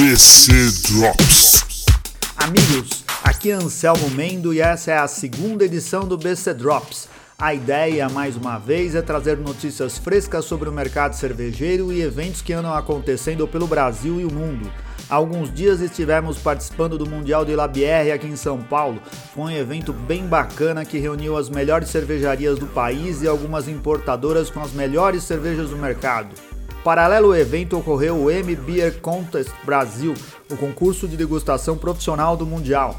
BC Drops. Amigos, aqui é Anselmo Mendo e essa é a segunda edição do BC Drops. A ideia, mais uma vez, é trazer notícias frescas sobre o mercado cervejeiro e eventos que andam acontecendo pelo Brasil e o mundo. Há alguns dias estivemos participando do Mundial de Labière aqui em São Paulo. Foi um evento bem bacana que reuniu as melhores cervejarias do país e algumas importadoras com as melhores cervejas do mercado. Paralelo ao evento ocorreu o M Beer Contest Brasil, o concurso de degustação profissional do Mundial.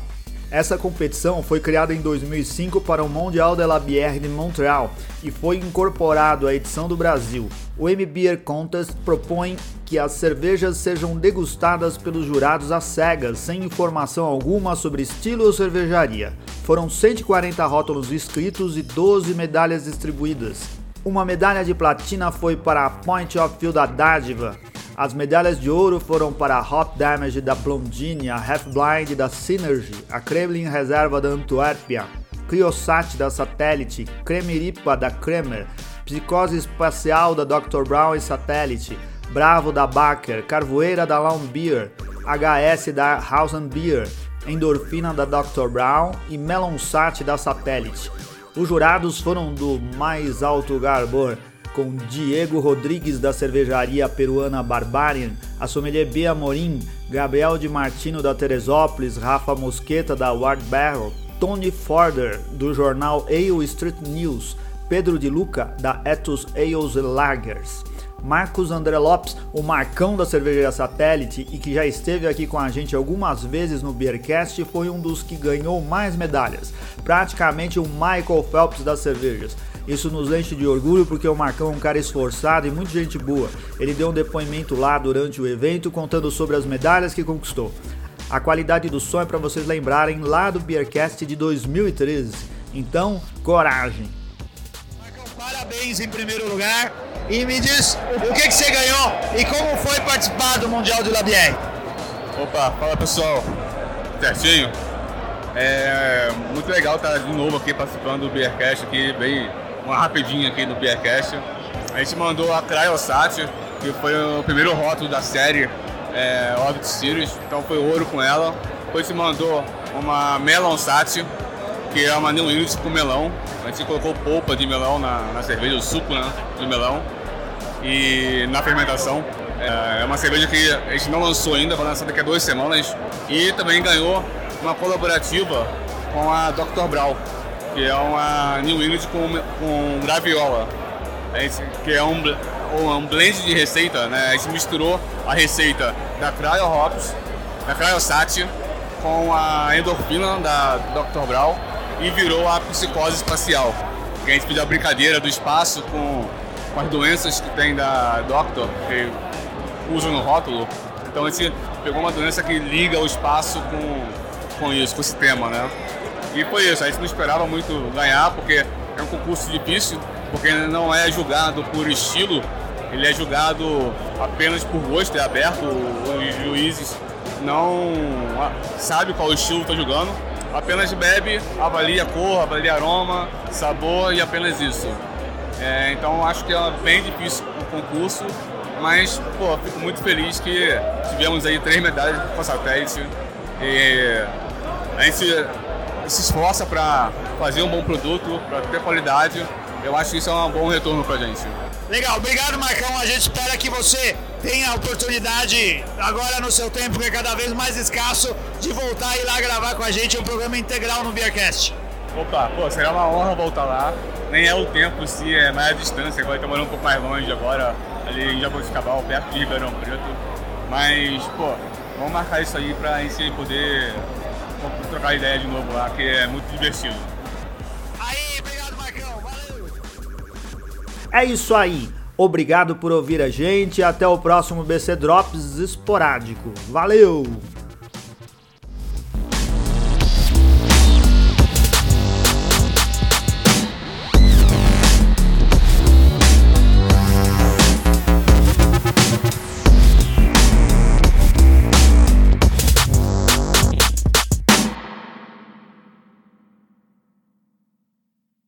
Essa competição foi criada em 2005 para o Mondial de la Bière de Montreal e foi incorporado à edição do Brasil. O M Beer Contest propõe que as cervejas sejam degustadas pelos jurados às cegas, sem informação alguma sobre estilo ou cervejaria. Foram 140 rótulos escritos e 12 medalhas distribuídas. Uma medalha de platina foi para a Point of View da Dádiva. As medalhas de ouro foram para a Hot Damage da Blondine, a Half Blind da Synergy, a Kremlin Reserva da Antuérpia, Criosat da Satellite, Cremiripa da Kremer, Psicose Espacial da Dr. Brown e Satellite, Bravo da Baker, Carvoeira da Lawn Beer, HS da House Beer, Endorfina da Dr. Brown e Melonsat da Satellite. Os jurados foram do mais alto garbor, com Diego Rodrigues da cervejaria peruana Barbarian, a sommelier Bia Morim, Gabriel de Martino da Teresópolis, Rafa Mosqueta da Ward Barrel, Tony Forder do jornal Ale Street News, Pedro de Luca da Ethos Ales Lagers. Marcos André Lopes, o Marcão da Cervejaria Satélite e que já esteve aqui com a gente algumas vezes no Beercast, foi um dos que ganhou mais medalhas, praticamente o Michael Phelps das cervejas. Isso nos enche de orgulho porque o Marcão é um cara esforçado e muito gente boa. Ele deu um depoimento lá durante o evento contando sobre as medalhas que conquistou. A qualidade do som é para vocês lembrarem lá do Beercast de 2013. Então, coragem! Parabéns em primeiro lugar e me diz o que, que você ganhou e como foi participar do Mundial de Labier. Opa, fala pessoal, certinho? É muito legal estar de novo aqui participando do Beercast aqui, bem uma rapidinha aqui no Beercast. A gente mandou a Cryosat, que foi o primeiro rótulo da série é, Orbit Series, então foi ouro com ela. Depois gente mandou uma Melon Sat, que é uma New Unit com melão. A gente colocou polpa de melão na, na cerveja, o suco né, de melão e na fermentação. É, é uma cerveja que a gente não lançou ainda, vai lançar daqui a duas semanas. E também ganhou uma colaborativa com a Dr. Brown, que é uma New England com, com graviola. Que é um, um blend de receita, né? A gente misturou a receita da Cryo Hops, da Cryosat, com a endorfina da Dr. Brown e virou a psicose espacial. Que a gente fez a brincadeira do espaço com com as doenças que tem da Doctor, que usa no rótulo. Então a gente pegou uma doença que liga o espaço com, com isso, com esse tema, né? E foi isso, a gente não esperava muito ganhar, porque é um concurso difícil, porque não é julgado por estilo, ele é julgado apenas por gosto, é aberto, os juízes não sabem qual estilo está julgando, apenas bebe, avalia cor, avalia aroma, sabor e apenas isso. É, então acho que é bem difícil o concurso, mas pô, fico muito feliz que tivemos aí três medalhas com satélite. E a gente se esforça para fazer um bom produto, para ter qualidade. Eu acho que isso é um bom retorno para a gente. Legal, obrigado Marcão. A gente espera que você tenha a oportunidade, agora no seu tempo que é cada vez mais escasso, de voltar e ir lá gravar com a gente um programa integral no Beercast. Opa, pô, será uma honra voltar lá. Nem é o tempo se é mais a distância, agora estamos um pouco mais longe agora, ali em Jaboticabal, perto de Ribeirão Preto. Mas, pô, vamos marcar isso aí pra gente poder trocar ideia de novo lá, que é muito divertido. É isso aí. Obrigado por ouvir a gente. Até o próximo BC Drops esporádico. Valeu!